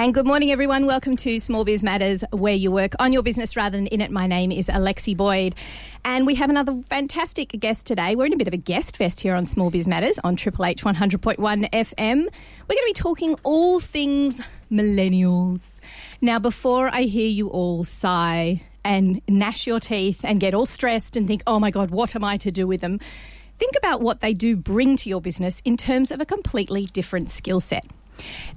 And good morning, everyone. Welcome to Small Biz Matters, where you work on your business rather than in it. My name is Alexi Boyd. And we have another fantastic guest today. We're in a bit of a guest fest here on Small Biz Matters on Triple H 100.1 FM. We're going to be talking all things millennials. Now, before I hear you all sigh and gnash your teeth and get all stressed and think, oh my God, what am I to do with them? Think about what they do bring to your business in terms of a completely different skill set.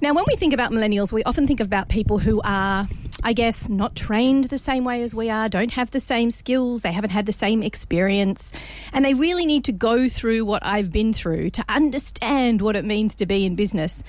Now, when we think about millennials, we often think about people who are, I guess, not trained the same way as we are, don't have the same skills, they haven't had the same experience, and they really need to go through what I've been through to understand what it means to be in business.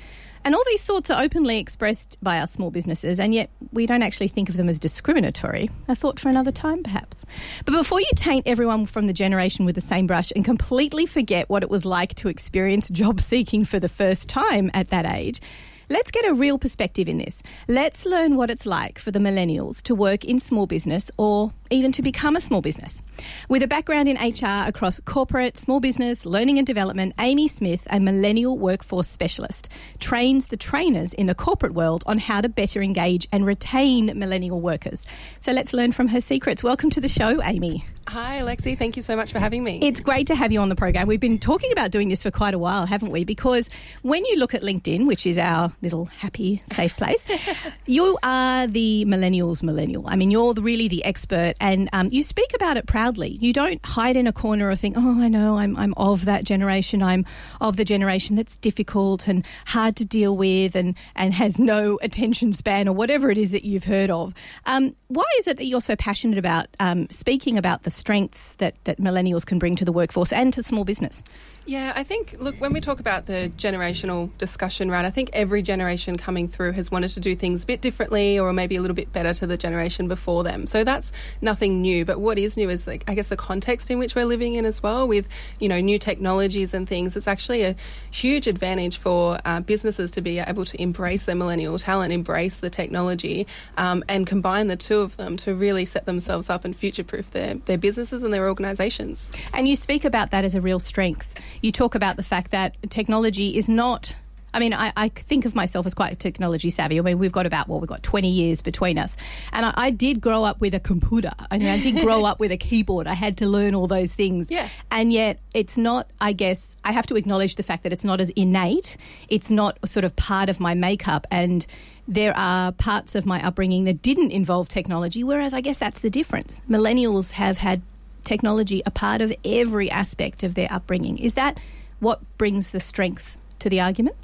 And all these thoughts are openly expressed by our small businesses, and yet we don't actually think of them as discriminatory. A thought for another time, perhaps. But before you taint everyone from the generation with the same brush and completely forget what it was like to experience job seeking for the first time at that age, Let's get a real perspective in this. Let's learn what it's like for the millennials to work in small business or even to become a small business. With a background in HR across corporate, small business, learning and development, Amy Smith, a millennial workforce specialist, trains the trainers in the corporate world on how to better engage and retain millennial workers. So let's learn from her secrets. Welcome to the show, Amy. Hi, Alexi. Thank you so much for having me. It's great to have you on the program. We've been talking about doing this for quite a while, haven't we? Because when you look at LinkedIn, which is our little happy, safe place, you are the millennials millennial. I mean, you're really the expert and um, you speak about it proudly. You don't hide in a corner or think, oh, I know, I'm, I'm of that generation. I'm of the generation that's difficult and hard to deal with and, and has no attention span or whatever it is that you've heard of. Um, why is it that you're so passionate about um, speaking about the strengths that, that millennials can bring to the workforce and to small business? Yeah, I think, look, when we talk about the generational discussion, right, I think every generation coming through has wanted to do things a bit differently or maybe a little bit better to the generation before them. So that's nothing new. But what is new is, like, I guess, the context in which we're living in as well with, you know, new technologies and things. It's actually a huge advantage for uh, businesses to be able to embrace their millennial talent, embrace the technology, um, and combine the two of them to really set themselves up and future proof their, their businesses and their organizations. And you speak about that as a real strength you talk about the fact that technology is not I mean, I, I, think of myself as quite technology savvy. I mean, we've got about, well, we've got 20 years between us. And I, I did grow up with a computer. I mean, I did grow up with a keyboard. I had to learn all those things. Yeah. And yet, it's not, I guess, I have to acknowledge the fact that it's not as innate. It's not sort of part of my makeup. And there are parts of my upbringing that didn't involve technology, whereas I guess that's the difference. Millennials have had technology a part of every aspect of their upbringing. Is that what brings the strength to the argument?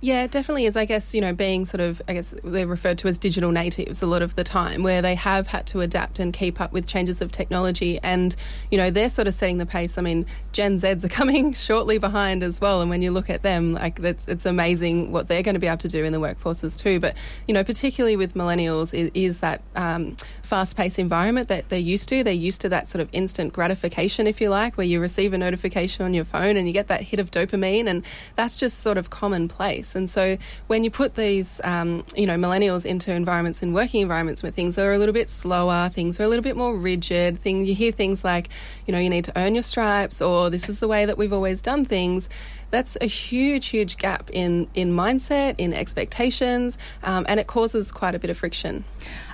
Yeah, it definitely is. I guess, you know, being sort of, I guess they're referred to as digital natives a lot of the time, where they have had to adapt and keep up with changes of technology. And, you know, they're sort of setting the pace. I mean, Gen Zs are coming shortly behind as well. And when you look at them, like, it's, it's amazing what they're going to be able to do in the workforces too. But, you know, particularly with millennials, is, is that um, fast paced environment that they're used to. They're used to that sort of instant gratification, if you like, where you receive a notification on your phone and you get that hit of dopamine. And that's just sort of commonplace. And so when you put these, um, you know, millennials into environments and working environments where things are a little bit slower, things are a little bit more rigid, things you hear things like, you know, you need to earn your stripes or this is the way that we've always done things that's a huge, huge gap in, in mindset, in expectations, um, and it causes quite a bit of friction.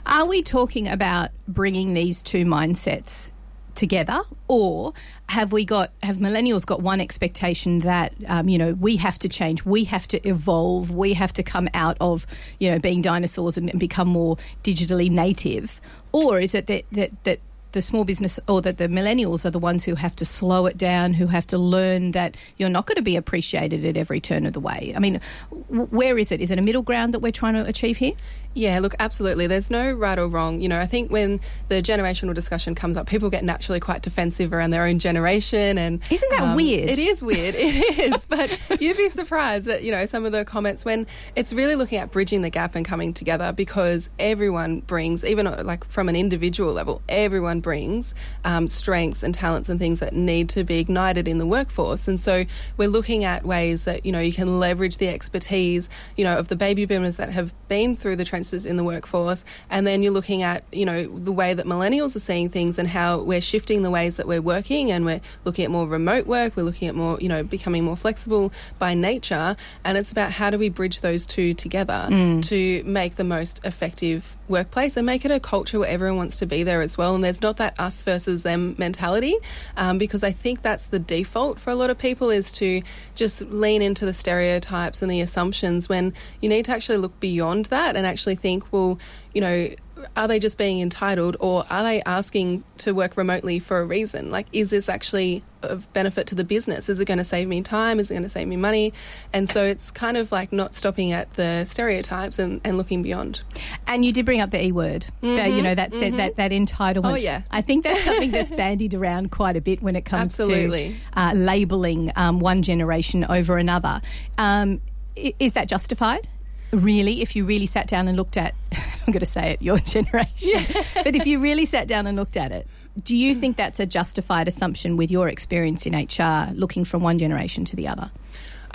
Are we talking about bringing these two mindsets together, or have we got have millennials got one expectation that um, you know we have to change, we have to evolve, we have to come out of you know being dinosaurs and, and become more digitally native, or is it that that that the small business or that the millennials are the ones who have to slow it down, who have to learn that you're not going to be appreciated at every turn of the way. I mean, where is it? Is it a middle ground that we're trying to achieve here? Yeah, look, absolutely. There's no right or wrong. You know, I think when the generational discussion comes up, people get naturally quite defensive around their own generation, and isn't that um, weird? It is weird. It is, but you'd be surprised at you know some of the comments when it's really looking at bridging the gap and coming together because everyone brings, even like from an individual level, everyone brings um, strengths and talents and things that need to be ignited in the workforce. And so we're looking at ways that you know you can leverage the expertise you know of the baby boomers that have been through the trenches in the workforce, and then you're looking at you know the way that millennials are seeing things and how we're shifting the ways that we're working, and we're looking at more remote work. We're looking at more you know becoming more flexible by nature, and it's about how do we bridge those two together to make the most effective workplace and make it a culture where everyone wants to be there as well. And there's not that us versus them mentality, um, because I think that's the default for a lot of people is to just lean into the stereotypes and the assumptions when you need to actually look beyond that and actually think, well, you know, are they just being entitled or are they asking to work remotely for a reason? Like, is this actually of benefit to the business? Is it going to save me time? Is it going to save me money? And so it's kind of like not stopping at the stereotypes and, and looking beyond. And you did bring up the E word, that, you know, that said that that entitlement. Mm-hmm. Oh, yeah. I think that's something that's bandied around quite a bit when it comes Absolutely. to uh, labelling um, one generation over another. Um, is that justified? Really, if you really sat down and looked at, I'm going to say it, your generation, yeah. but if you really sat down and looked at it, do you think that's a justified assumption with your experience in HR, looking from one generation to the other?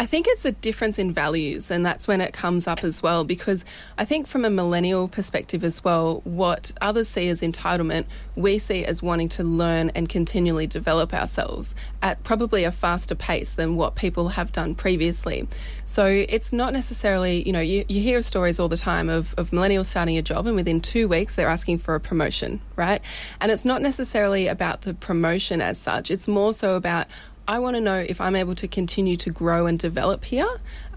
I think it's a difference in values, and that's when it comes up as well. Because I think from a millennial perspective as well, what others see as entitlement, we see as wanting to learn and continually develop ourselves at probably a faster pace than what people have done previously. So it's not necessarily, you know, you, you hear stories all the time of, of millennials starting a job, and within two weeks they're asking for a promotion, right? And it's not necessarily about the promotion as such, it's more so about, I want to know if I'm able to continue to grow and develop here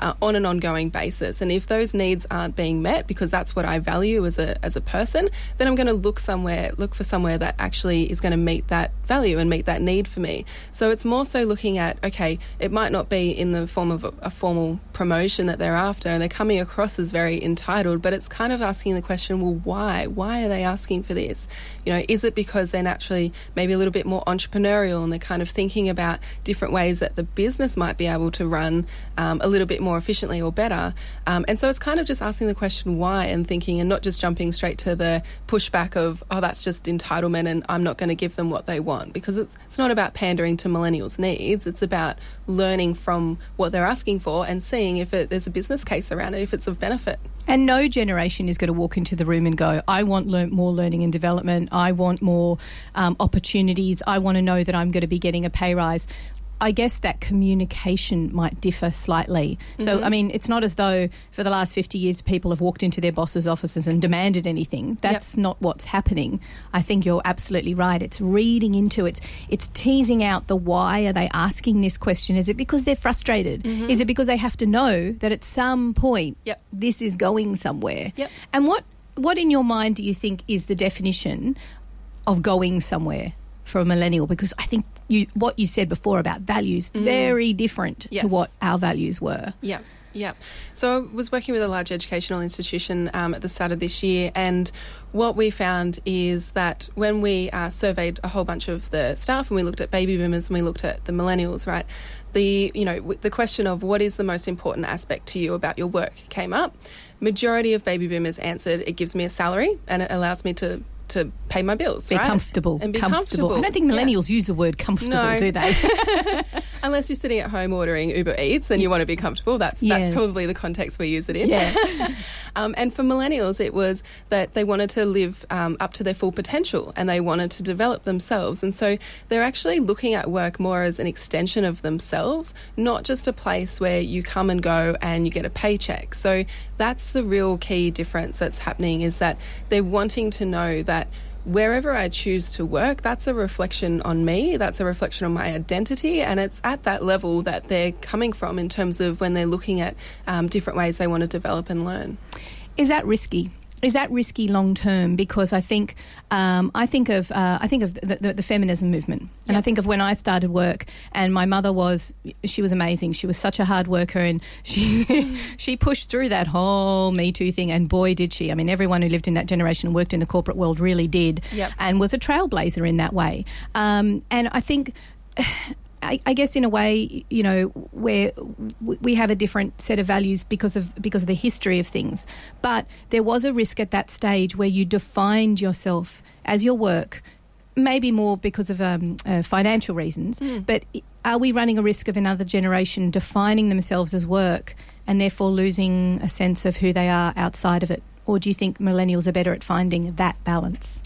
uh, on an ongoing basis. And if those needs aren't being met, because that's what I value as a as a person, then I'm going to look somewhere, look for somewhere that actually is going to meet that value and meet that need for me. So it's more so looking at okay, it might not be in the form of a, a formal promotion that they're after, and they're coming across as very entitled, but it's kind of asking the question, well, why? Why are they asking for this? You know, is it because they're naturally maybe a little bit more entrepreneurial and they're kind of thinking about different ways that the business might be able to run um, a little bit more efficiently or better? Um, and so it's kind of just asking the question why and thinking and not just jumping straight to the pushback of, oh, that's just entitlement and I'm not going to give them what they want because it's, it's not about pandering to millennials' needs. It's about learning from what they're asking for and seeing if it, there's a business case around it, if it's of benefit. And no generation is going to walk into the room and go, I want more learning and development. I want more um, opportunities. I want to know that I'm going to be getting a pay rise. I guess that communication might differ slightly. So, mm-hmm. I mean, it's not as though for the last 50 years people have walked into their boss's offices and demanded anything. That's not what's happening. I think you're absolutely right. It's reading into it, it's teasing out the why are they asking this question? Is it because they're frustrated? Mm-hmm. Is it because they have to know that at some point Yep. this is going somewhere? Yep. And what, what in your mind do you think is the definition of going somewhere for a millennial? Because I think you, what you said before about values very different to what our values were. Yeah. Yeah. So I was working with a large educational institution um, at the start of this year, and what we found is that when we uh, surveyed a whole bunch of the staff and we looked at baby boomers and we looked at the millennials, right? The you know the question of what is the most important aspect to you about your work came up. Majority of baby boomers answered it gives me a salary and it allows me to to pay my bills, Be right? comfortable. and be comfortable. comfortable. I don't think Yeah. millennials use the word comfortable, No. do they? Unless you're sitting at home ordering Uber Eats and you want to be comfortable, that's Yes. that's probably the context we use it in. Yeah. um, and for millennials, it was that they wanted to live um, up to their full potential and they wanted to develop themselves. And so they're actually looking at work more as an extension of themselves, not just a place where you come and go and you get a paycheck. So that's the real key difference that's happening is that they're wanting to know that wherever I choose to work, that's a reflection on me, that's a reflection on my identity, and it's at that level that they're coming from in terms of when they're looking at um, different ways they want to develop and learn. Is that risky? Is that risky long term? Because I think um, I think of uh, I think of the, the, the feminism movement, and I think of when I started work, and my mother was she was amazing. She was such a hard worker, and she she pushed through that whole Me Too thing, and boy did she! I mean, everyone who lived in that generation and worked in the corporate world really did, Yep. and was a trailblazer in that way. Um, and I think. I, I guess in a way, you know, where we have a different set of values because of because of the history of things. But there was a risk at that stage where you defined yourself as your work maybe more because of um, uh, financial reasons, Mm. but are we running a risk of another generation defining themselves as work and therefore losing a sense of who they are outside of it? Or do you think millennials are better at finding that balance?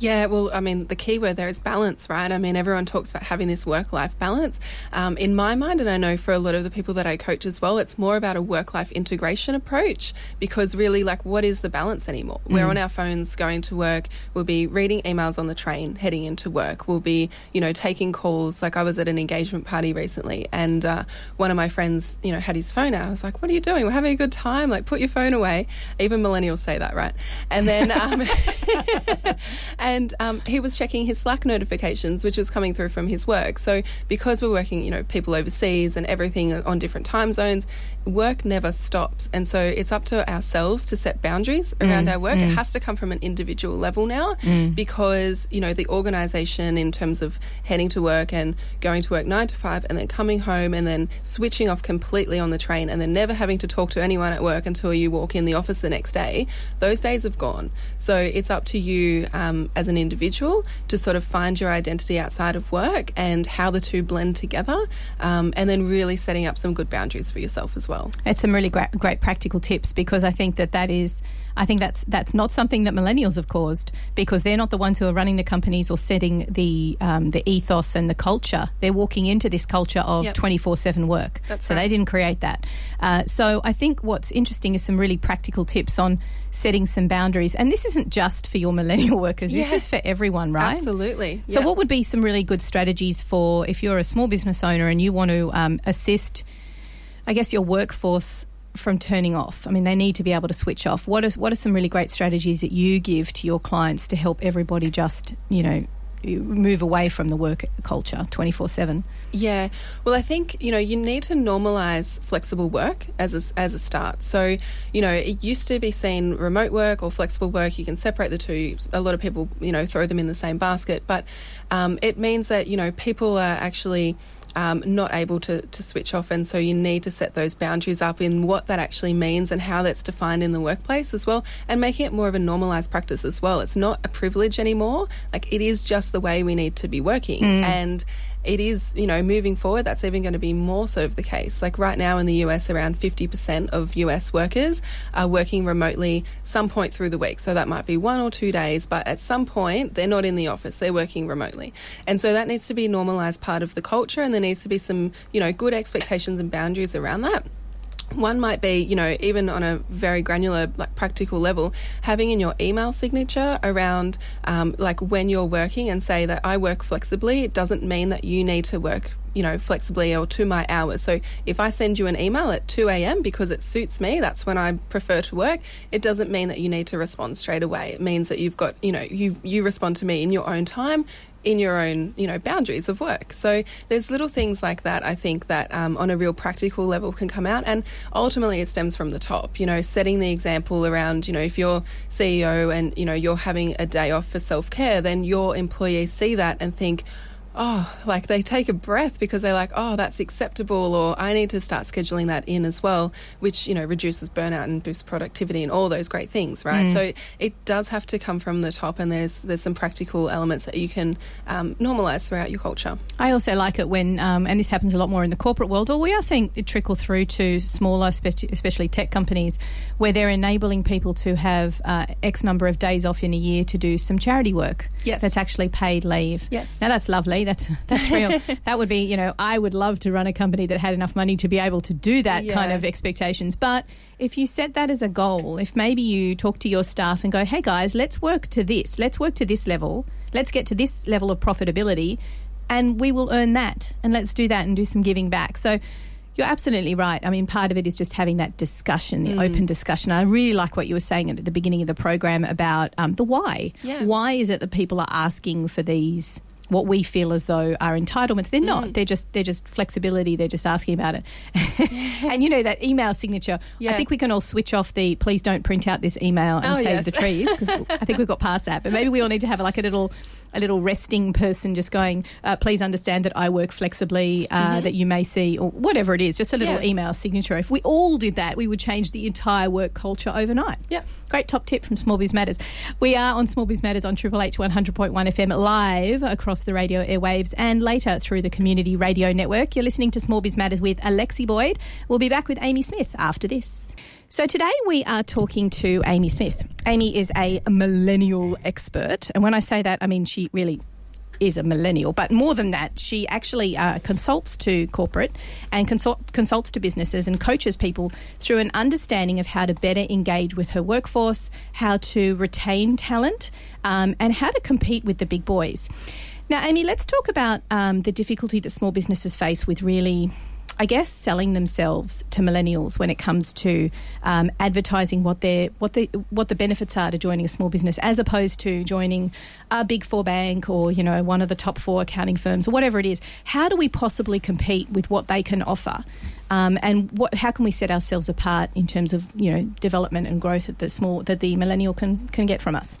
Yeah, well, I mean, the key word there is balance, right? I mean, everyone talks about having this work life balance. Um, in my mind, and I know for a lot of the people that I coach as well, it's more about a work life integration approach because really, like, what is the balance anymore? We're on our phones going to work, we'll be reading emails on the train heading into work, we'll be, you know, taking calls. Like, I was at an engagement party recently and uh, one of my friends, you know, had his phone out. I was like, what are you doing? We're having a good time. Like, put your phone away. Even millennials say that, right? And then, um, and um, he was checking his Slack notifications, which was coming through from his work. So because we're working, you know, people overseas and everything on different time zones, work never stops. And so it's up to ourselves to set boundaries around our work. It has to come from an individual level now because, you know, the organisation in terms of heading to work and going to work nine to five and then coming home and then switching off completely on the train and then never having to talk to anyone at work until you walk in the office the next day, those days have gone. So it's up to you um, as an individual to sort of find your identity outside of work and how the two blend together um, and then really setting up some good boundaries for yourself as well. It's some really great, great practical tips because I think that that is, I think that's that's not something that millennials have caused because they're not the ones who are running the companies or setting the um, the ethos and the culture. They're walking into this culture of twenty four seven work. That's so right. they didn't create that. Uh, so I think what's interesting is some really practical tips on setting some boundaries. And this isn't just for your millennial workers. This is for everyone, right? Absolutely. So, Yeah. what would be some really good strategies for if you're a small business owner and you want to um, assist, I guess, your workforce from turning off? I mean, they need to be able to switch off. What is what are some really great strategies that you give to your clients to help everybody just, you know, move away from the work culture twenty four seven? Yeah. Well, I think, you know, you need to normalize flexible work as a, as a start. So, you know, it used to be seen remote work or flexible work. You can separate the two. A lot of people, you know, throw them in the same basket. But um, it means that, you know, people are actually um, not able to, to switch off. And so you need to set those boundaries up in what that actually means and how that's defined in the workplace as well, and making it more of a normalized practice as well. It's not a privilege anymore. Like it is just the way we need to be working. And it is, you know, moving forward, that's even going to be more so of the case. Like right now in the US, around 50% of US workers are working remotely some point through the week. So that might be one or two days, but at some point they're not in the office, they're working remotely. And so that needs to be normalized part of the culture, and there needs to be some, you know, good expectations and boundaries around that. One might be, you know, even on a very granular, like practical level, having in your email signature around um, like when you're working and say that I work flexibly. It doesn't mean that you need to work, you know, flexibly or to my hours. So if I send you an email at 2 a.m. because it suits me, that's when I prefer to work. It doesn't mean that you need to respond straight away. It means that you've got, you know, you you respond to me in your own time in your own, you know, boundaries of work. So there's little things like that. I think that um, on a real practical level can come out, and ultimately it stems from the top. You know, setting the example around, you know, if you're CEO and you know you're having a day off for self care, then your employees see that and think. Oh, like they take a breath because they're like, oh, that's acceptable, or I need to start scheduling that in as well, which you know reduces burnout and boosts productivity and all those great things, right? So it does have to come from the top, and there's there's some practical elements that you can um, normalize throughout your culture. I also like it when, um, and this happens a lot more in the corporate world, or we are seeing it trickle through to smaller, especially tech companies, where they're enabling people to have uh, X number of days off in a year to do some charity work. Yes. That's actually paid leave. Yes. Now that's lovely. That's that's real. that would be, you know, I would love to run a company that had enough money to be able to do that kind of expectations. But if you set that as a goal, if maybe you talk to your staff and go, hey guys, let's work to this, let's work to this level, let's get to this level of profitability, and we will earn that, and let's do that and do some giving back. So you're absolutely right. I mean, part of it is just having that discussion, the open discussion. I really like what you were saying at the beginning of the program about um, the why. Yeah. Why is it that people are asking for these? What we feel as though are entitlements. They're not. Mm. They're just they're just flexibility. They're just asking about it. and you know that email signature. Yeah. I think we can all switch off the please don't print out this email and Oh, save yes. the trees I think we've got past that. But maybe we all need to have like a little a little resting person just going. Uh, please understand that I work flexibly. Uh, That you may see or whatever it is. Just a little Mm-hmm. Yeah. email signature. If we all did that, we would change the entire work culture overnight. Yep. Great top tip from Small Biz Matters. We are on Small Biz Matters on Triple H 100.1 FM live across the radio airwaves and later through the community radio network. You're listening to Small Biz Matters with Alexi Boyd. We'll be back with Amy Smith after this. So today we are talking to Amy Smith. Amy is a millennial expert. And when I say that, I mean she really is a millennial, but more than that, she actually uh, consults to corporate and consult, consults to businesses and coaches people through an understanding of how to better engage with her workforce, how to retain talent, um, and how to compete with the big boys. Now, Amy, let's talk about um, the difficulty that small businesses face with really. I guess selling themselves to millennials when it comes to um, advertising what their what the what the benefits are to joining a small business, as opposed to joining a big four bank or you know one of the top four accounting firms or whatever it is. How do we possibly compete with what they can offer, um, and what, how can we set ourselves apart in terms of you know development and growth that the small that the millennial can can get from us?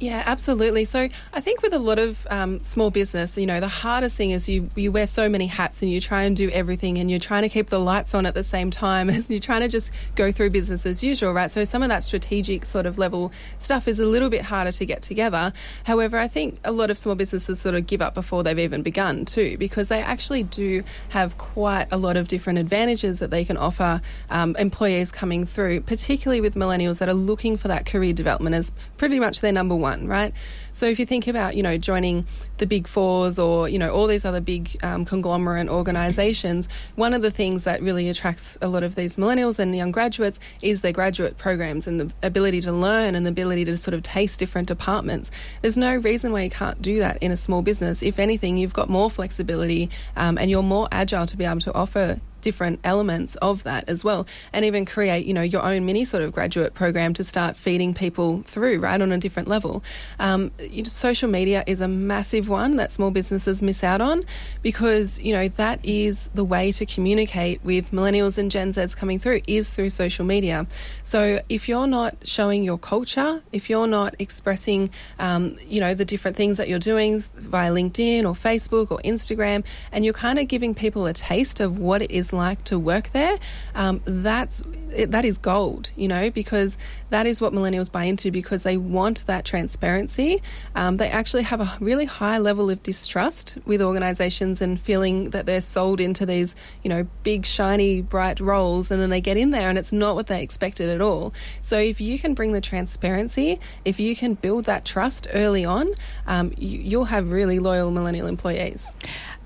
Yeah, absolutely. So I think with a lot of um, small business, you know, the hardest thing is you you wear so many hats and you try and do everything and you're trying to keep the lights on at the same time as you're trying to just go through business as usual, right? So some of that strategic sort of level stuff is a little bit harder to get together. However, I think a lot of small businesses sort of give up before they've even begun too, because they actually do have quite a lot of different advantages that they can offer um, employees coming through, particularly with millennials that are looking for that career development as pretty much their number one, right? So if you think about, you know, joining the big fours or, you know, all these other big um, conglomerate organisations, one of the things that really attracts a lot of these millennials and young graduates is their graduate programs and the ability to learn and the ability to sort of taste different departments. There's no reason why you can't do that in a small business. If anything, you've got more flexibility um, and you're more agile to be able to offer different elements of that as well and even create you know your own mini sort of graduate program to start feeding people through right on a different level. Um, you know, social media is a massive one that small businesses miss out on because you know that is the way to communicate with millennials and gen z's coming through is through social media. So if you're not showing your culture if you're not expressing um, you know the different things that you're doing via linkedin or facebook or instagram and you're kind of giving people a taste of what it is like to work there, um, that's that is gold, you know, because that is what millennials buy into because they want that transparency. Um, they actually have a really high level of distrust with organisations and feeling that they're sold into these, you know, big shiny bright roles, and then they get in there and it's not what they expected at all. So if you can bring the transparency, if you can build that trust early on, um, you, you'll have really loyal millennial employees.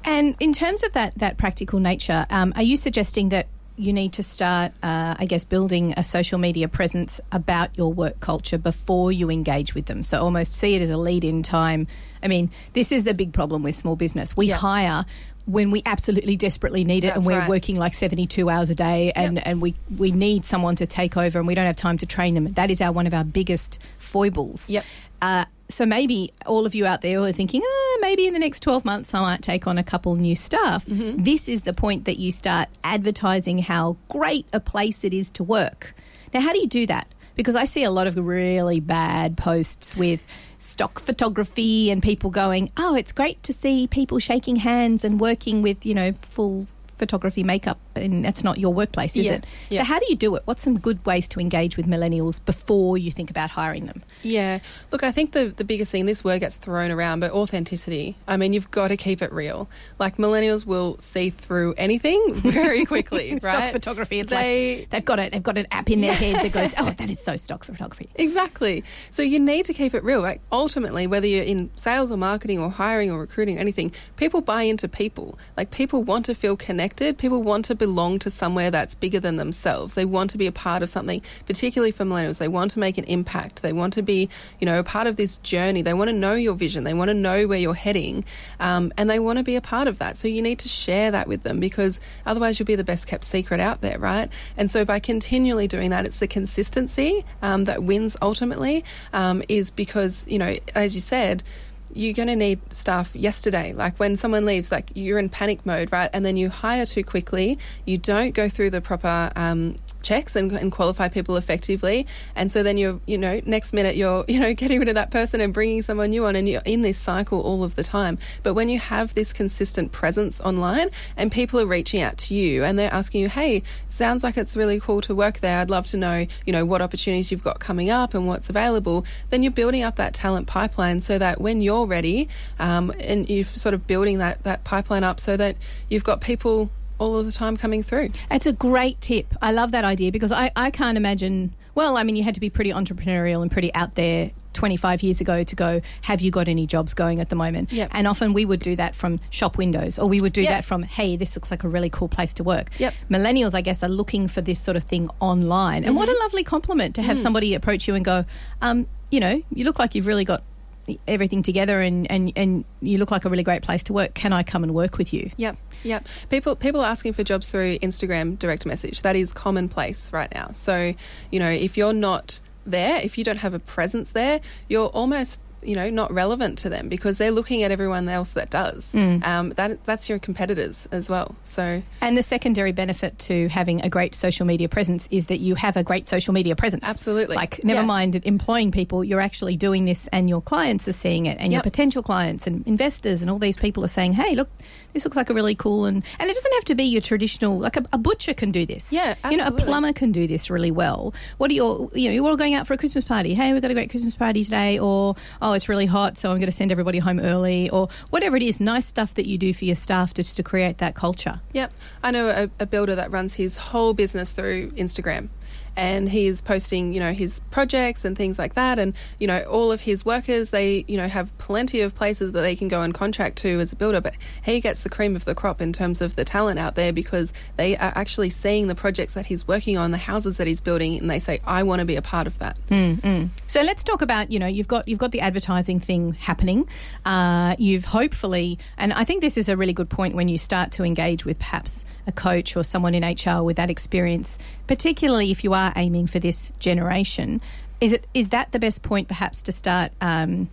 And in terms of that that practical nature, um, are you suggesting that you need to start, uh, I guess, building a social media presence about your work culture before you engage with them? So almost see it as a lead in time. I mean, this is the big problem with small business. We Yeah. hire when we absolutely desperately need it and we're right. working like 72 hours a day and, Yep. and we, we need someone to take over and we don't have time to train them. That is our one of our biggest foibles. Yep. Uh, so maybe all of you out there who are thinking, ah, maybe in the next 12 months I might take on a couple new staff. Mm-hmm. This is the point that you start advertising how great a place it is to work. Now, how do you do that? Because I see a lot of really bad posts with stock photography and people going, oh, it's great to see people shaking hands and working with, you know, full photography makeup and that's not your workplace is Yeah, it yeah. so how do you do it what's some good ways to engage with millennials before you think about hiring them Yeah. Look, I think the, the biggest thing, this word gets thrown around, but authenticity. I mean, you've got to keep it real. Like, millennials will see through anything very quickly, stock right? photography. It's They- like they've got it. They've got an app in their head that goes, "Oh, that is so stock photography." Exactly. So you need to keep it real. Like ultimately, whether you're in sales or marketing or hiring or recruiting or anything, people buy into people. Like people want to feel connected. People want to belong to somewhere that's bigger than themselves. They want to be a part of something, particularly for millennials. They want to make an impact. They want to be, you know, a part of this journey. They want to know your vision. They want to know where you're heading, um, and they want to be a part of that. So you need to share that with them because otherwise you'll be the best kept secret out there, right? And so by continually doing that, it's the consistency um, that wins ultimately. Um, is because you know, as you said you're going to need staff yesterday. Like when someone leaves, like you're in panic mode, right? And then you hire too quickly. You don't go through the proper um, checks and, and, qualify people effectively. And so then you're, you know, next minute you're, you know, getting rid of that person and bringing someone new on, and you're in this cycle all of the time. But when you have this consistent presence online and people are reaching out to you and they're asking you, hey, sounds like it's really cool to work there. I'd love to know, you know, what opportunities you've got coming up and what's available. Then you're building up that talent pipeline so that when you're ready, um, and you're sort of building that that pipeline up so that you've got people all of the time coming through. It's a great tip. I love that idea because I, I can't imagine. Well, I mean, you had to be pretty entrepreneurial and pretty out there 25 years ago to go, have you got any jobs going at the moment? Yep. And often we would do that from shop windows or we would do yep. that from, hey, this looks like a really cool place to work. Yep. Millennials, I guess, are looking for this sort of thing online. Mm-hmm. And what a mm-hmm. lovely compliment to have mm. somebody approach you and go, um, you know, you look like you've really got everything together and, and, and you look like a really great place to work. Can I come and work with you? Yep. Yep. People people are asking for jobs through Instagram direct message. That is commonplace right now. So, you know, if you're not there, if you don't have a presence there, you're almost you know not relevant to them because they're looking at everyone else that does. Mm. Um, that that's your competitors as well. So and the secondary benefit to having a great social media presence is that you have a great social media presence. Absolutely. Like never yeah. mind employing people, you're actually doing this, and your clients are seeing it, and yep. your potential clients and investors and all these people are saying, "Hey, look, this looks like a really cool and and it doesn't have to be your traditional like a, a butcher can do this. Yeah, absolutely. you know, a plumber can do this really well. What are you you know you're all going out for a Christmas party? Hey, we've got a great Christmas party today, or oh, it's really hot, so I'm going to send everybody home early, or whatever it is. Nice stuff that you do for your staff just to create that culture. Yep, I know a, a builder that runs his whole business through Instagram and he's posting, you know, his projects and things like that. And, you know, all of his workers, they, you know, have plenty of places that they can go and contract to as a builder. But he gets the cream of the crop in terms of the talent out there because they are actually seeing the projects that he's working on, the houses that he's building, and they say, I want to be a part of that. Mm-hmm. So let's talk about, you know, you've got you've got the advertising thing happening. Uh, you've hopefully, and I think this is a really good point when you start to engage with perhaps a coach or someone in HR with that experience, particularly if you are aiming for this generation. Is it is that the best point perhaps to start um,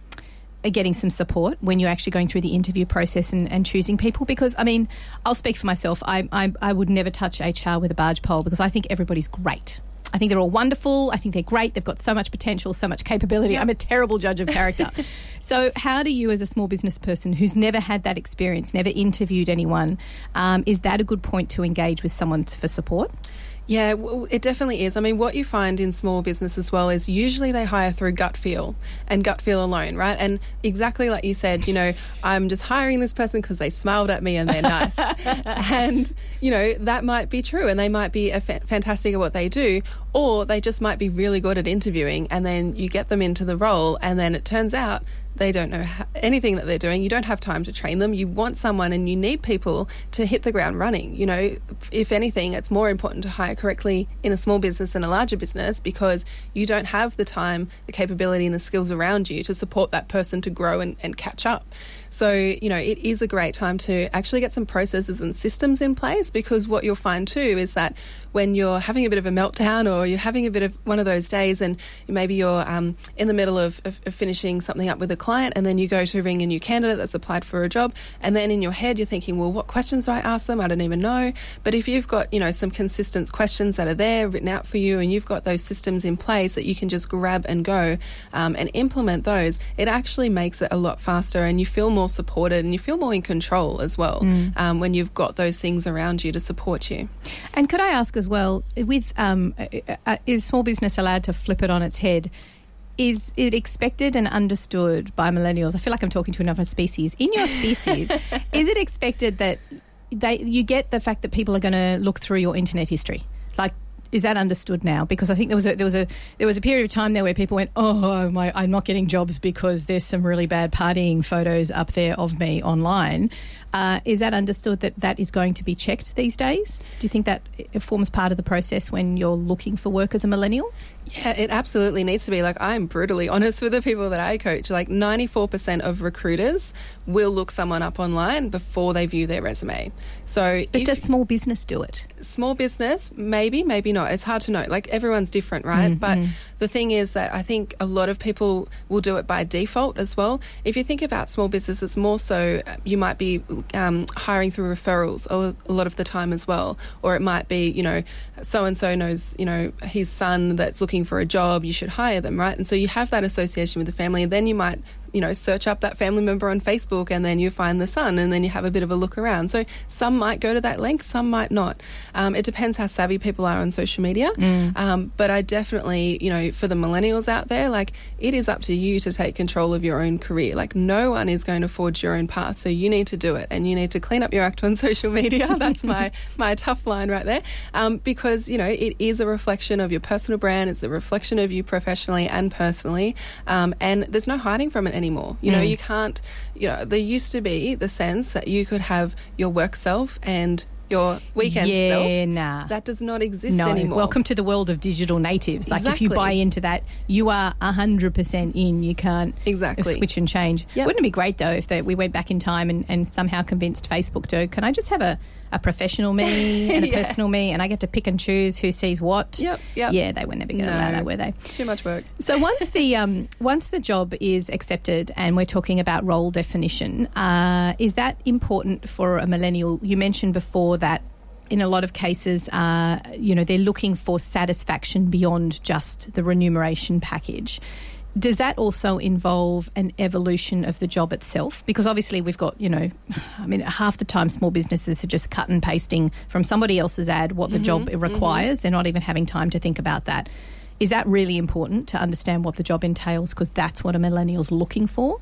getting some support when you're actually going through the interview process and, and choosing people? Because I mean, I'll speak for myself. I, I I would never touch HR with a barge pole because I think everybody's great. I think they're all wonderful. I think they're great. They've got so much potential, so much capability. I'm a terrible judge of character. so, how do you, as a small business person who's never had that experience, never interviewed anyone, um, is that a good point to engage with someone for support? Yeah, well, it definitely is. I mean, what you find in small business as well is usually they hire through gut feel and gut feel alone, right? And exactly like you said, you know, I'm just hiring this person because they smiled at me and they're nice. and, you know, that might be true and they might be fa- fantastic at what they do, or they just might be really good at interviewing and then you get them into the role and then it turns out they don't know anything that they're doing. You don't have time to train them. You want someone and you need people to hit the ground running. You know, if anything, it's more important to hire correctly in a small business than a larger business because you don't have the time, the capability, and the skills around you to support that person to grow and, and catch up. So, you know, it is a great time to actually get some processes and systems in place because what you'll find too is that when you're having a bit of a meltdown or you're having a bit of one of those days and maybe you're um, in the middle of, of, of, finishing something up with a client and then you go to ring a new candidate that's applied for a job and then in your head you're thinking, well, what questions do I ask them? I don't even know. But if you've got, you know, some consistent questions that are there written out for you and you've got those systems in place that you can just grab and go um, and implement those, it actually makes it a lot faster and you feel more supported and you feel more in control as well mm. um, when you've got those things around you to support you. And could I ask as as well. With um, uh, uh, is small business allowed to flip it on its head? Is it expected and understood by millennials? I feel like I'm talking to another species. In your species, is it expected that they you get the fact that people are going to look through your internet history? Like is that understood now? Because I think there was a, there was a there was a period of time there where people went, "Oh, my, I'm not getting jobs because there's some really bad partying photos up there of me online." Uh, is that understood that that is going to be checked these days? Do you think that it forms part of the process when you're looking for work as a millennial? Yeah, it absolutely needs to be. Like, I'm brutally honest with the people that I coach. Like, 94% of recruiters will look someone up online before they view their resume. So, but does small business do it? Small business, maybe, maybe not. It's hard to know. Like, everyone's different, right? Mm-hmm. But the thing is that I think a lot of people will do it by default as well. If you think about small business, it's more so uh, you might be um, hiring through referrals a, a lot of the time as well, or it might be you know so and so knows you know his son that's looking for a job, you should hire them, right? And so you have that association with the family, and then you might you know, search up that family member on Facebook and then you find the son and then you have a bit of a look around. So some might go to that link, some might not. Um, it depends how savvy people are on social media. Mm. Um, but I definitely, you know, for the millennials out there, like it is up to you to take control of your own career. Like no one is going to forge your own path. So you need to do it and you need to clean up your act on social media. That's my, my tough line right there. Um, because, you know, it is a reflection of your personal brand. It's a reflection of you professionally and personally. Um, and there's no hiding from it anymore anymore. You know, mm. you can't, you know, there used to be the sense that you could have your work self and your weekend yeah, self. Nah. That does not exist no. anymore. Welcome to the world of digital natives. Like exactly. if you buy into that, you are 100% in. You can't exactly switch and change. Yep. Wouldn't it be great though if they, we went back in time and, and somehow convinced Facebook to, can I just have a a professional me and a yeah. personal me, and I get to pick and choose who sees what. Yep, yep. Yeah, they were never going to no. allow that, were they? Too much work. So once the um, once the job is accepted, and we're talking about role definition, uh, is that important for a millennial? You mentioned before that in a lot of cases, uh, you know, they're looking for satisfaction beyond just the remuneration package. Does that also involve an evolution of the job itself? Because obviously we've got, you know, I mean, half the time small businesses are just cut and pasting from somebody else's ad what the mm-hmm, job requires. Mm-hmm. They're not even having time to think about that. Is that really important to understand what the job entails? Because that's what a millennial's looking for.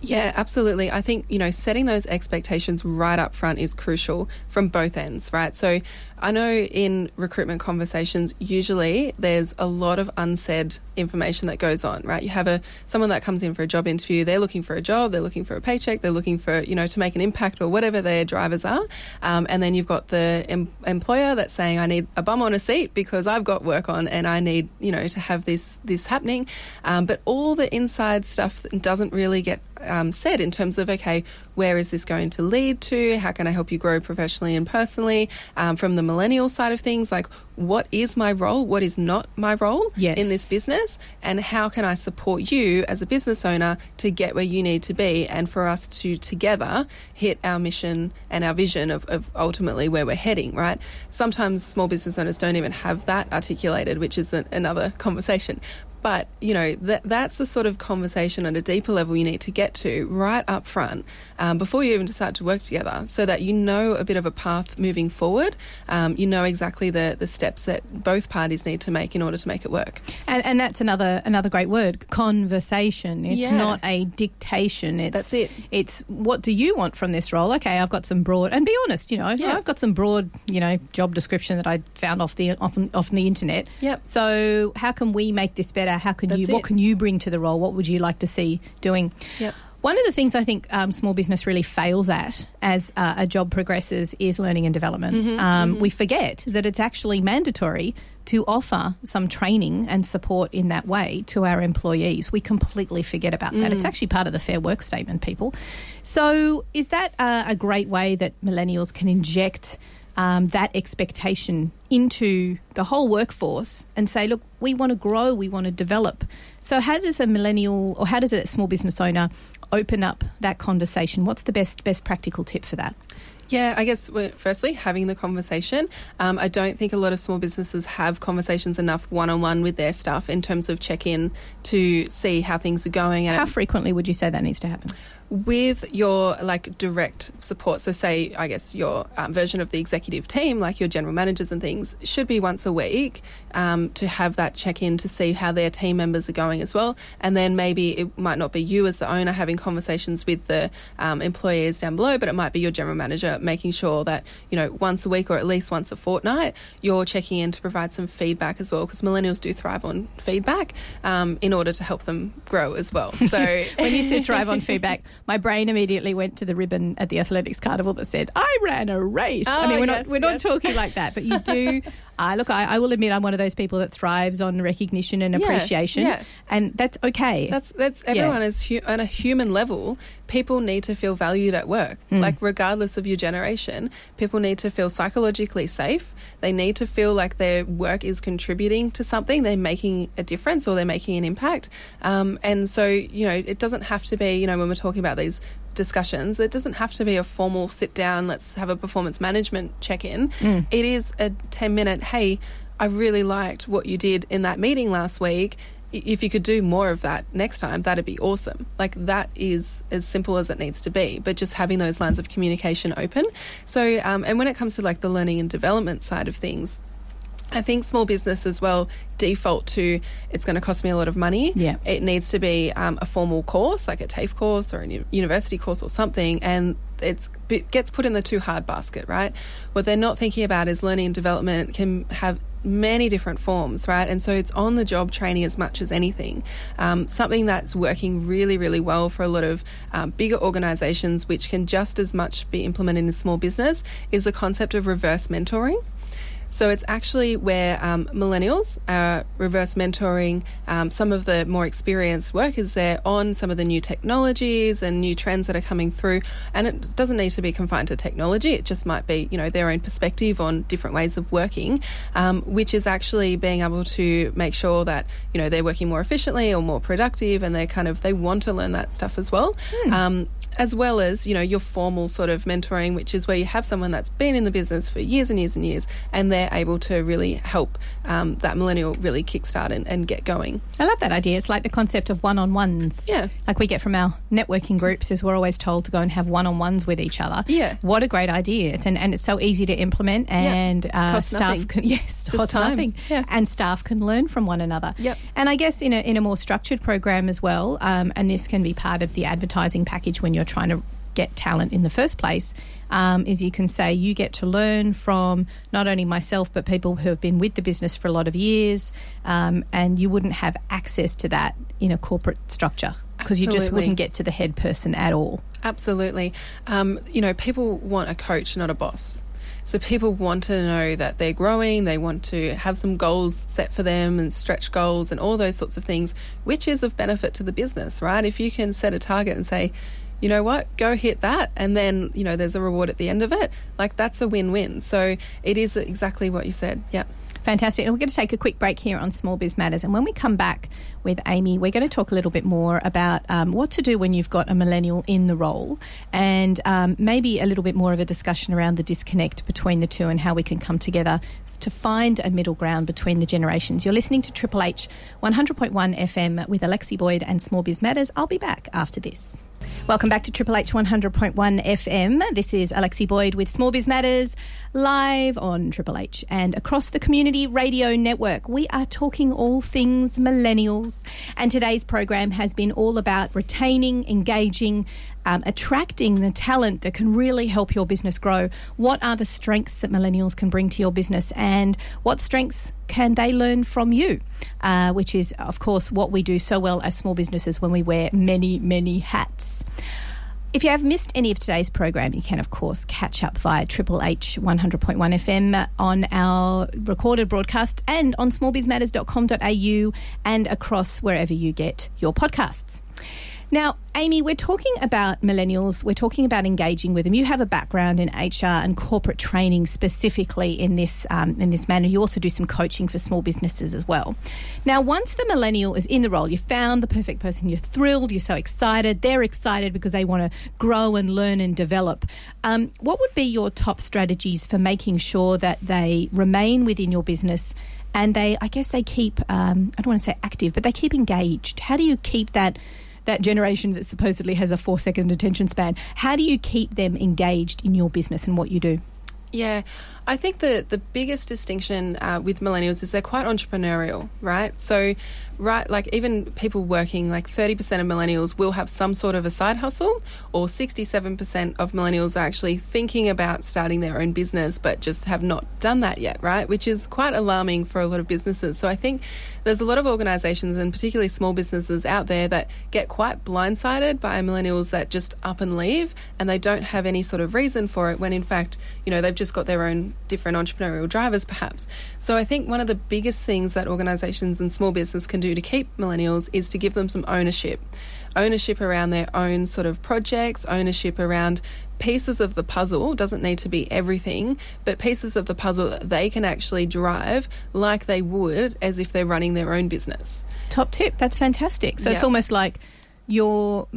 Yeah, absolutely. I think, you know, setting those expectations right up front is crucial from both ends, right? So I know in recruitment conversations, usually there's a lot of unsaid information that goes on, right? You have a someone that comes in for a job interview, they're looking for a job, they're looking for a paycheck, they're looking for, you know, to make an impact or whatever their drivers are. Um, and then you've got the em- employer that's saying, I need a bum on a seat because I've got work on and I need, you know, to have this, this happening. Um, but all the inside stuff doesn't really get um, said in terms of, okay, where is this going to lead to? How can I help you grow professionally and personally? Um, from the millennial side of things, like what is my role? What is not my role yes. in this business? And how can I support you as a business owner to get where you need to be and for us to together hit our mission and our vision of, of ultimately where we're heading, right? Sometimes small business owners don't even have that articulated, which is an, another conversation. But, you know, that, that's the sort of conversation at a deeper level you need to get to right up front um, before you even decide to work together so that you know a bit of a path moving forward. Um, you know exactly the, the steps that both parties need to make in order to make it work. And, and that's another another great word, conversation. It's yeah. not a dictation. It's, that's it. It's what do you want from this role? Okay, I've got some broad, and be honest, you know, yeah. I've got some broad, you know, job description that I found off the off, off the internet. Yep. So how can we make this better? How can That's you? It. What can you bring to the role? What would you like to see doing? Yep. One of the things I think um, small business really fails at as uh, a job progresses is learning and development. Mm-hmm, um, mm-hmm. We forget that it's actually mandatory to offer some training and support in that way to our employees. We completely forget about that. It's mm. actually part of the Fair Work Statement, people. So, is that uh, a great way that millennials can inject? Um, that expectation into the whole workforce and say, look, we want to grow, we want to develop. So, how does a millennial or how does a small business owner open up that conversation? What's the best best practical tip for that? Yeah, I guess firstly having the conversation. Um, I don't think a lot of small businesses have conversations enough one on one with their staff in terms of check in to see how things are going. And how frequently would you say that needs to happen? With your like direct support so say i guess your um, version of the executive team like your general managers and things should be once a week um, to have that check in to see how their team members are going as well and then maybe it might not be you as the owner having conversations with the um, employees down below but it might be your general manager making sure that you know once a week or at least once a fortnight you're checking in to provide some feedback as well because millennials do thrive on feedback um, in order to help them grow as well so when you said thrive on feedback my brain immediately went to the ribbon at the athletics carnival that said, "I ran a race." Oh, I mean, we're yes, not we're yes. not talking like that, but you do. I look, I, I, will admit, I'm one of those people that thrives on recognition and appreciation, yeah, yeah. and that's okay. That's that's everyone yeah. is hu- on a human level people need to feel valued at work. Like, regardless of your generation, people need to feel psychologically safe. They need to feel like their work is contributing to something, they're making a difference or they're making an impact. Um, and so, you know, it doesn't have to be, you know, when we're talking about these discussions, it doesn't have to be a formal sit down, let's have a performance management check in. It is a 10 minute, hey, I really liked what you did in that meeting last week. If you could do more of that next time, that'd be awesome. Like that is as simple as it needs to be, but just having those lines of communication open. So, um, and when it comes to like the learning and development side of things, I think small business as well default to it's going to cost me a lot of money. Yeah. It needs to be um, a formal course, like a TAFE course or a university course or something, and it's it gets put in the too hard basket, right? What they're not thinking about is learning and development can have many different forms, right? And so it's on the job training as much as anything. Um, something that's working really, really well for a lot of um, bigger organizations, which can just as much be implemented in small business, is the concept of reverse mentoring. So it's actually where um, millennials are reverse mentoring um, some of the more experienced workers there on some of the new technologies and new trends that are coming through. And it doesn't need to be confined to technology. It just might be, you know, their own perspective on different ways of working, um, which is actually being able to make sure that, you know, they're working more efficiently or more productive and they kind of, they want to learn that stuff as well. Um, as well as you know your formal sort of mentoring which is where you have someone that's been in the business for years and years and years and they're able to really help um, that millennial really kickstart and, and get going I love that idea. It's like the concept of one on ones. Yeah. Like we get from our networking groups, is we're always told to go and have one on ones with each other. Yeah. What a great idea. It's and, and it's so easy to implement and uh, staff nothing. can yes, Just time. nothing. Yeah. And staff can learn from one another. Yep. And I guess in a in a more structured program as well, um, and this can be part of the advertising package when you're trying to get talent in the first place, um, is you can say you get to learn from not only myself but people who have been with the business for a lot of years, um, and you wouldn't have access to that in a corporate structure because you just wouldn't get to the head person at all. Absolutely. Um, you know, people want a coach, not a boss. So people want to know that they're growing, they want to have some goals set for them and stretch goals and all those sorts of things, which is of benefit to the business, right? If you can set a target and say, you know what, go hit that, and then, you know, there's a reward at the end of it, like that's a win win. So it is exactly what you said. Yeah. Fantastic. And we're going to take a quick break here on Small Biz Matters. And when we come back with Amy, we're going to talk a little bit more about um, what to do when you've got a millennial in the role and um, maybe a little bit more of a discussion around the disconnect between the two and how we can come together to find a middle ground between the generations. You're listening to Triple H 100.1 FM with Alexi Boyd and Small Biz Matters. I'll be back after this. Welcome back to Triple H 100.1 FM. This is Alexi Boyd with Small Biz Matters live on Triple H and across the community radio network. We are talking all things millennials, and today's program has been all about retaining, engaging, um, attracting the talent that can really help your business grow. What are the strengths that millennials can bring to your business, and what strengths can they learn from you? Uh, which is, of course, what we do so well as small businesses when we wear many, many hats. If you have missed any of today's program, you can, of course, catch up via Triple H 100.1 FM on our recorded broadcast and on smallbizmatters.com.au and across wherever you get your podcasts. Now, Amy, we're talking about millennials. We're talking about engaging with them. You have a background in HR and corporate training specifically in this um, in this manner. You also do some coaching for small businesses as well. Now, once the millennial is in the role, you found the perfect person. You're thrilled. You're so excited. They're excited because they want to grow and learn and develop. Um, what would be your top strategies for making sure that they remain within your business? And they, I guess, they keep. Um, I don't want to say active, but they keep engaged. How do you keep that? That generation that supposedly has a four second attention span. How do you keep them engaged in your business and what you do? Yeah, I think the the biggest distinction uh, with millennials is they're quite entrepreneurial, right? So, right, like even people working, like thirty percent of millennials will have some sort of a side hustle, or sixty-seven percent of millennials are actually thinking about starting their own business, but just have not done that yet, right? Which is quite alarming for a lot of businesses. So I think there's a lot of organisations and particularly small businesses out there that get quite blindsided by millennials that just up and leave, and they don't have any sort of reason for it. When in fact, you know, they've just got their own different entrepreneurial drivers, perhaps. So I think one of the biggest things that organisations and small business can do to keep millennials is to give them some ownership. Ownership around their own sort of projects, ownership around pieces of the puzzle doesn't need to be everything, but pieces of the puzzle that they can actually drive like they would as if they're running their own business. Top tip. That's fantastic. So it's almost like you're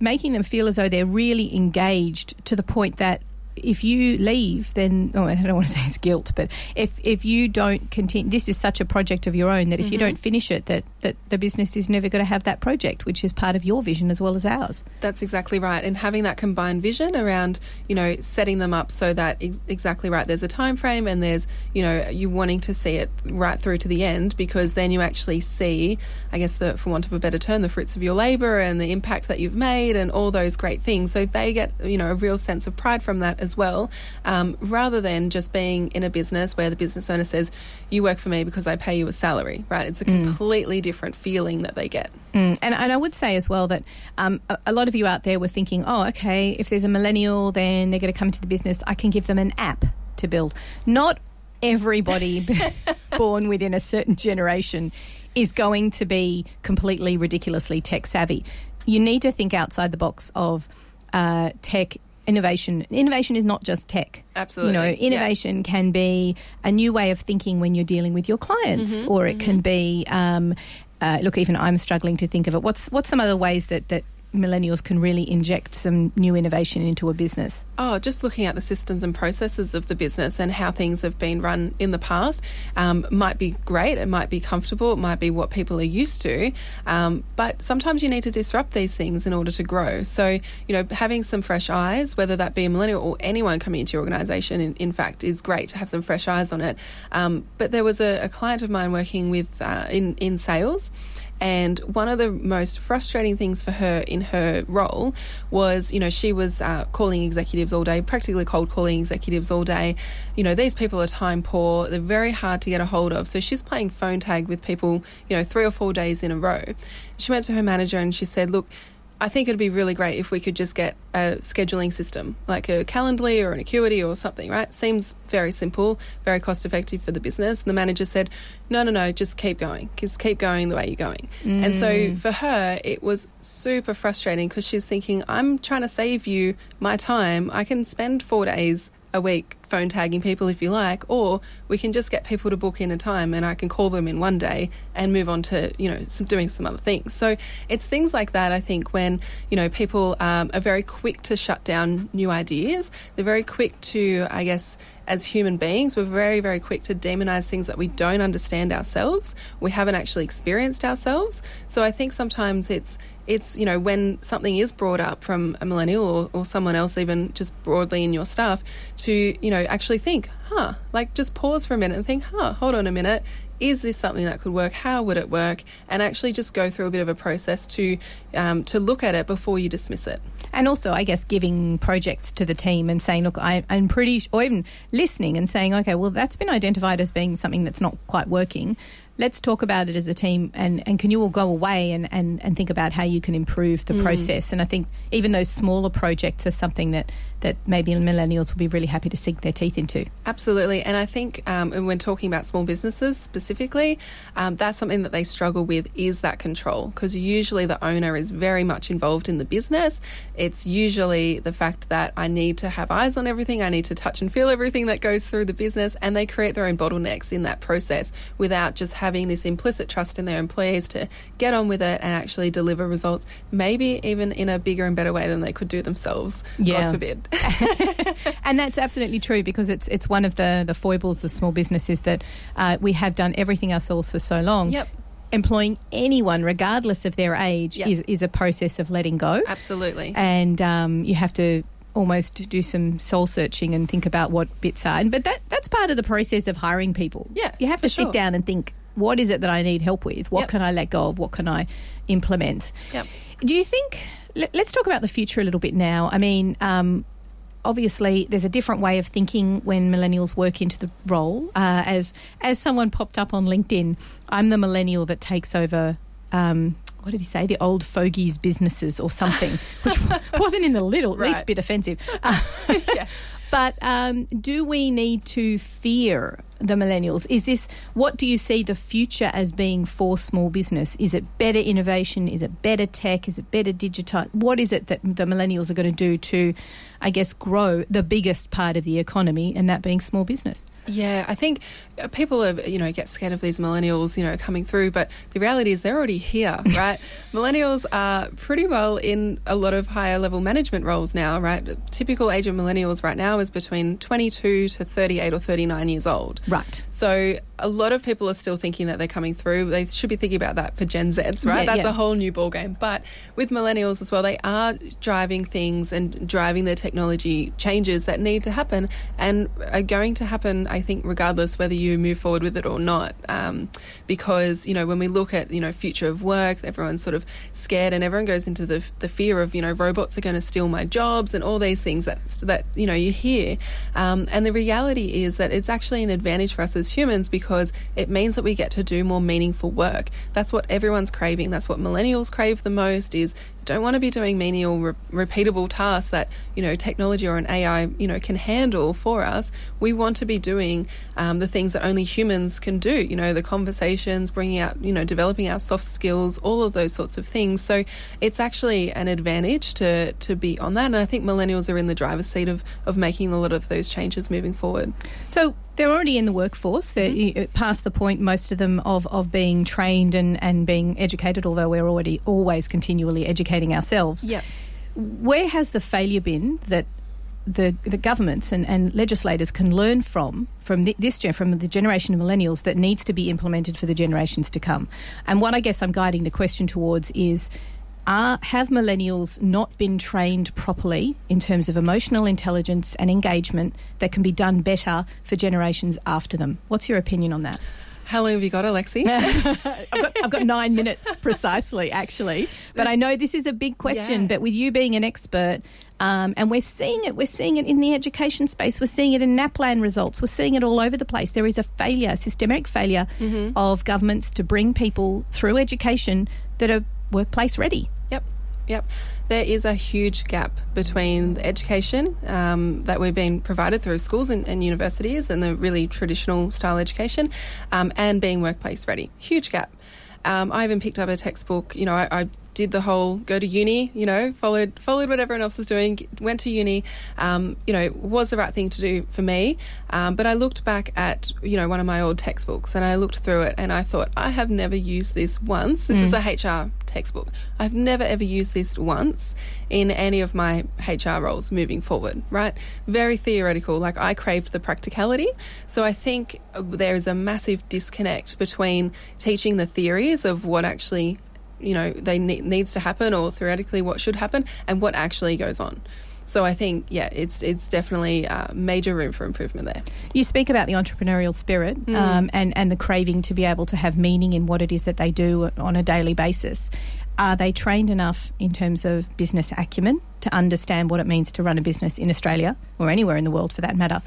making them feel as though they're really engaged to the point that if you leave, then oh, I don't want to say it's guilt, but if if you don't continue, this is such a project of your own that if you mm-hmm. don't finish it, that that the business is never going to have that project, which is part of your vision as well as ours. That's exactly right. And having that combined vision around, you know, setting them up so that ex- exactly right. There's a time frame and there's, you know, you wanting to see it right through to the end because then you actually see, I guess, the for want of a better term, the fruits of your labour and the impact that you've made and all those great things. So they get, you know, a real sense of pride from that as well, um, rather than just being in a business where the business owner says, "You work for me because I pay you a salary." Right? It's a completely different feeling that they get. Mm, and, and I would say as well that um, a, a lot of you out there were thinking, oh, okay, if there's a millennial, then they're going to come into the business. I can give them an app to build. Not everybody born within a certain generation is going to be completely ridiculously tech savvy. You need to think outside the box of uh, tech innovation. Innovation is not just tech. Absolutely, You know, yeah. innovation can be a new way of thinking when you're dealing with your clients, Mm-hmm, or it can be. Um, uh, look, even I'm struggling to think of it. What's what's some other ways that that millennials can really inject some new innovation into a business? Oh, just looking at the systems and processes of the business and how things have been run in the past um, might be great. It might be comfortable. It might be what people are used to. Um, but sometimes you need to disrupt these things in order to grow. So, you know, having some fresh eyes, whether that be a millennial or anyone coming into your organisation, in, in fact, is great to have some fresh eyes on it. Um, but there was a, a client of mine working with uh, in in sales. And one of the most frustrating things for her in her role was, you know, she was uh, calling executives all day, practically cold calling executives all day. You know, these people are time poor, they're very hard to get a hold of. So she's playing phone tag with people, you know, three or four days in a row. She went to her manager and she said, Look, I think it'd be really great if we could just get a scheduling system, like a Calendly or an Acuity or something, right? Seems very simple, very cost effective for the business. And the manager said, no, no, no, just keep going. Just keep going the way you're going. And so mm. for her, it was super frustrating because she's thinking, I'm trying to save you my time. I can spend four days a week phone tagging people if you like, or we can just get people to book in a time and I can call them in one day and move on to, you know, some, doing some other things. So it's things like that, I think, when, you know, people um, are very quick to shut down new ideas. They're very quick to, I guess, as human beings, we're very, very quick to demonize things that we don't understand ourselves. We haven't actually experienced ourselves. So I think sometimes it's it's you know when something is brought up from a millennial or, or someone else even just broadly in your stuff to you know actually think huh like just pause for a minute and think huh hold on a minute. Is this something that could work? How would it work? And actually just go through a bit of a process to um, to look at it before you dismiss it. And also, I guess, giving projects to the team and saying, look, I, I'm pretty, or even listening and saying, okay, well, that's been identified as being something that's not quite working. Let's talk about it as a team, and, and can you all go away and, and, and think about how you can improve the process? And I think even those smaller projects are something that, that maybe millennials will be really happy to sink their teeth into. Absolutely. And I think um, and when talking about small businesses specifically, um, that's something that they struggle with is that control because usually the owner is very much involved in the business. It's usually the fact that I need to have eyes on everything, I need to touch and feel everything that goes through the business, and they create their own bottlenecks in that process without just having this implicit trust in their employees to get on with it and actually deliver results, maybe even in a bigger and better way than they could do themselves. Yeah. God forbid. and that's absolutely true because it's it's one of the the foibles of small businesses that uh, we have done everything ourselves for so long. Yep. Employing anyone, regardless of their age, Yep. is, is a process of letting go. Absolutely. and um, you have to almost do some soul searching and think about what bits are. And but that that's part of the process of hiring people. Yeah, you have to sit sure. down and think. What is it that I need help with? What Yep. can I let go of? What can I implement? Yep. Do you think? Let, let's talk about the future a little bit now. I mean, um, obviously, there's a different way of thinking when millennials work into the role. Uh, as as someone popped up on LinkedIn, I'm the millennial that takes over. Um, what did he say? The old fogies businesses or something, which wasn't in the little least bit offensive. Uh, yeah. But um, do we need to fear the millennials? Is this what do you see the future as being for small business? Is it better innovation? Is it better tech? Is it better digital? What is it that the millennials are going to do to, I guess, grow the biggest part of the economy, and that being small business? Yeah, I think uh, people are, you know, get scared of these millennials, you know, coming through, but the reality is they're already here, right? millennials are pretty well in a lot of higher level management roles now, right? Typical age of millennials right now is between 22 to 38 or 39 years old. Right. So a lot of people are still thinking that they're coming through. They should be thinking about that for Gen Zs, right? Yeah, That's yeah. a whole new ballgame. But with millennials as well, they are driving things and driving the technology changes that need to happen and are going to happen, I think, regardless whether you move forward with it or not. Um, because, you know, when we look at, you know, future of work, everyone's sort of scared and everyone goes into the, the fear of, you know, robots are going to steal my jobs and all these things that, that you know, you hear. Um, and the reality is that it's actually an advantage for us as humans because it means that we get to do more meaningful work. That's what everyone's craving. That's what millennials crave the most is don't want to be doing menial, re- repeatable tasks that you know technology or an AI you know can handle for us. We want to be doing um, the things that only humans can do. You know, the conversations, bringing out, you know, developing our soft skills, all of those sorts of things. So it's actually an advantage to to be on that. And I think millennials are in the driver's seat of of making a lot of those changes moving forward. So they're already in the workforce. They're mm-hmm. past the point, most of them, of, of being trained and, and being educated, although we're already always continually educating ourselves. Yeah. Where has the failure been that the, the governments and, and legislators can learn from from this gen, from the generation of millennials that needs to be implemented for the generations to come. And what I guess I'm guiding the question towards is are, have millennials not been trained properly in terms of emotional intelligence and engagement that can be done better for generations after them? What's your opinion on that? How long have you got, Alexi? I've, got, I've, got, nine minutes precisely, actually. But I know this is a big question. Yeah. But with you being an expert, um, and we're seeing it, we're seeing it in the education space, we're seeing it in NAPLAN results, we're seeing it all over the place. There is a failure, a systemic failure mm-hmm. of governments to bring people through education that are workplace ready. Yep. There is a huge gap between the education um, that we've been provided through schools and, and, universities and the really traditional style education um, and being workplace ready. Huge gap. Um, I even picked up a textbook, you know, I, I did the whole go to uni, you know, followed followed what everyone else was doing, went to uni, um, you know, was the right thing to do for me. Um, but I looked back at, you know, one of my old textbooks and I looked through it and I thought, I have never used this once. This mm. is a HR textbook. I've never ever used this once in any of my HR roles moving forward, right? Very theoretical. Like I craved the practicality. So I think there is a massive disconnect between teaching the theories of what actually you know they ne- needs to happen or theoretically what should happen and what actually goes on so I think, yeah, it's it's definitely uh, major room for improvement there. You speak about the entrepreneurial spirit Mm. um, and and the craving to be able to have meaning in what it is that they do on a daily basis. Are they trained enough in terms of business acumen to understand what it means to run a business in Australia or anywhere in the world for that matter?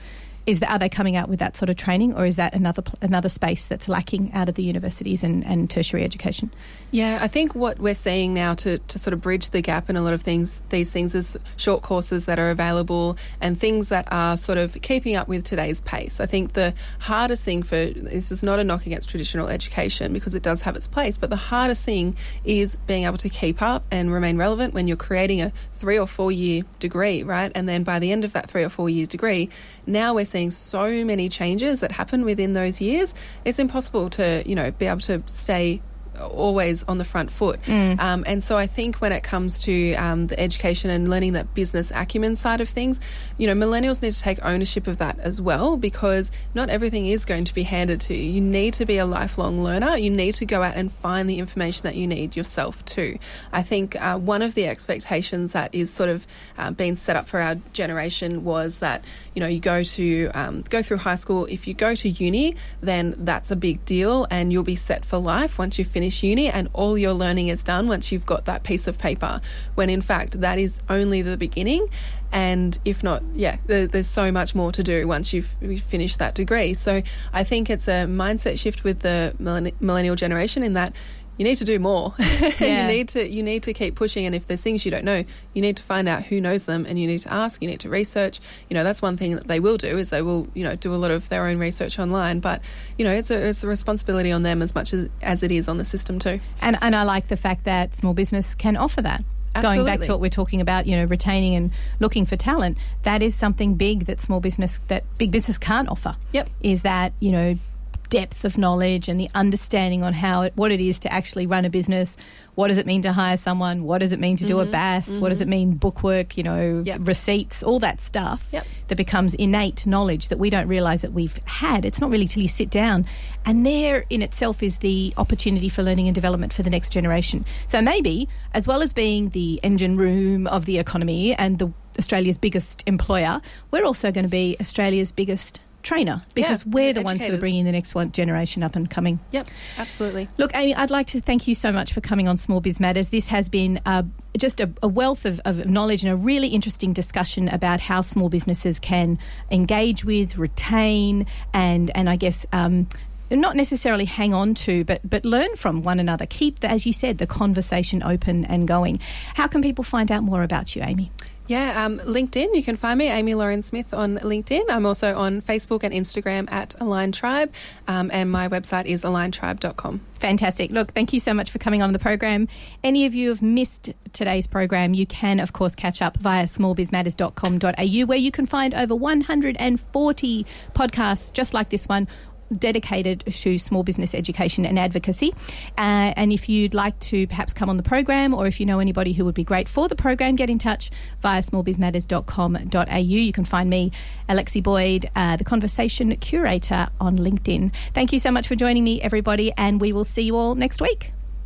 Is that, are they coming out with that sort of training, or is that another another space that's lacking out of the universities and, and tertiary education? Yeah, I think what we're seeing now to, to sort of bridge the gap in a lot of things, these things is short courses that are available and things that are sort of keeping up with today's pace. I think the hardest thing for this is not a knock against traditional education because it does have its place, but the hardest thing is being able to keep up and remain relevant when you're creating a three or four year degree, right? And then by the end of that three or four year degree, now we're seeing so many changes that happen within those years. It's impossible to, you know, be able to stay always on the front foot. Mm. Um, and so I think when it comes to um, the education and learning that business acumen side of things, you know, millennials need to take ownership of that as well because not everything is going to be handed to you. You need to be a lifelong learner. You need to go out and find the information that you need yourself too. I think uh, one of the expectations that is sort of uh, being set up for our generation was that you know you go to um, go through high school. If you go to uni, then that's a big deal, and you'll be set for life once you finish uni, and all your learning is done once you've got that piece of paper. When in fact that is only the beginning, and if not, yeah, there, there's so much more to do once you've finished that degree. So I think it's a mindset shift with the millennial generation in that you need to do more. Yeah. you need to you need to keep pushing. And if there's things you don't know, you need to find out who knows them, and you need to ask. You need to research. You know, that's one thing that they will do is they will you know do a lot of their own research online. But you know, it's a it's a responsibility on them as much as as it is on the system too. And, and I like the fact that small business can offer that. Going back to what we're talking about, you know, retaining and looking for talent, that is something big that small business, that big business can't offer. Yep. Is that, you know, depth of knowledge and the understanding on how it, what it is to actually run a business. What does it mean to hire someone? What does it mean to do a BAS? What does it mean bookwork? You know, Mm-hmm. Yep. receipts, all that stuff Yep. that becomes innate knowledge that we don't realise that we've had. It's not really till you sit down, and there in itself is the opportunity for learning and development for the next generation. So maybe, as well as being the engine room of the economy and the Australia's biggest employer, we're also going to be Australia's biggest trainer because Yeah, we're the ones who are bringing the next one generation up and coming. Yep, absolutely. Look, Amy, I'd like to thank you so much for coming on Small Biz Matters. This has been uh, just a, a wealth of, of knowledge and a really interesting discussion about how small businesses can engage with, retain, and and I guess. Um, not necessarily hang on to, but but learn from one another. Keep, the, as you said, the conversation open and going. How can people find out more about you, Amy? Yeah, um, LinkedIn. You can find me, Amy Lauren Smith, on LinkedIn. I'm also on Facebook and Instagram at Align Tribe, um, and my website is aligntribe.com. Fantastic. Look, thank you so much for coming on the program. Any of you have missed today's program, you can, of course, catch up via smallbizmatters.com.au, where you can find over 140 podcasts just like this one dedicated to small business education and advocacy. Uh, and if you'd like to perhaps come on the program or if you know anybody who would be great for the program, get in touch via smallbizmatters.com.au. You can find me, Alexi Boyd, uh, the conversation curator on LinkedIn. Thank you so much for joining me, everybody, and we will see you all next week.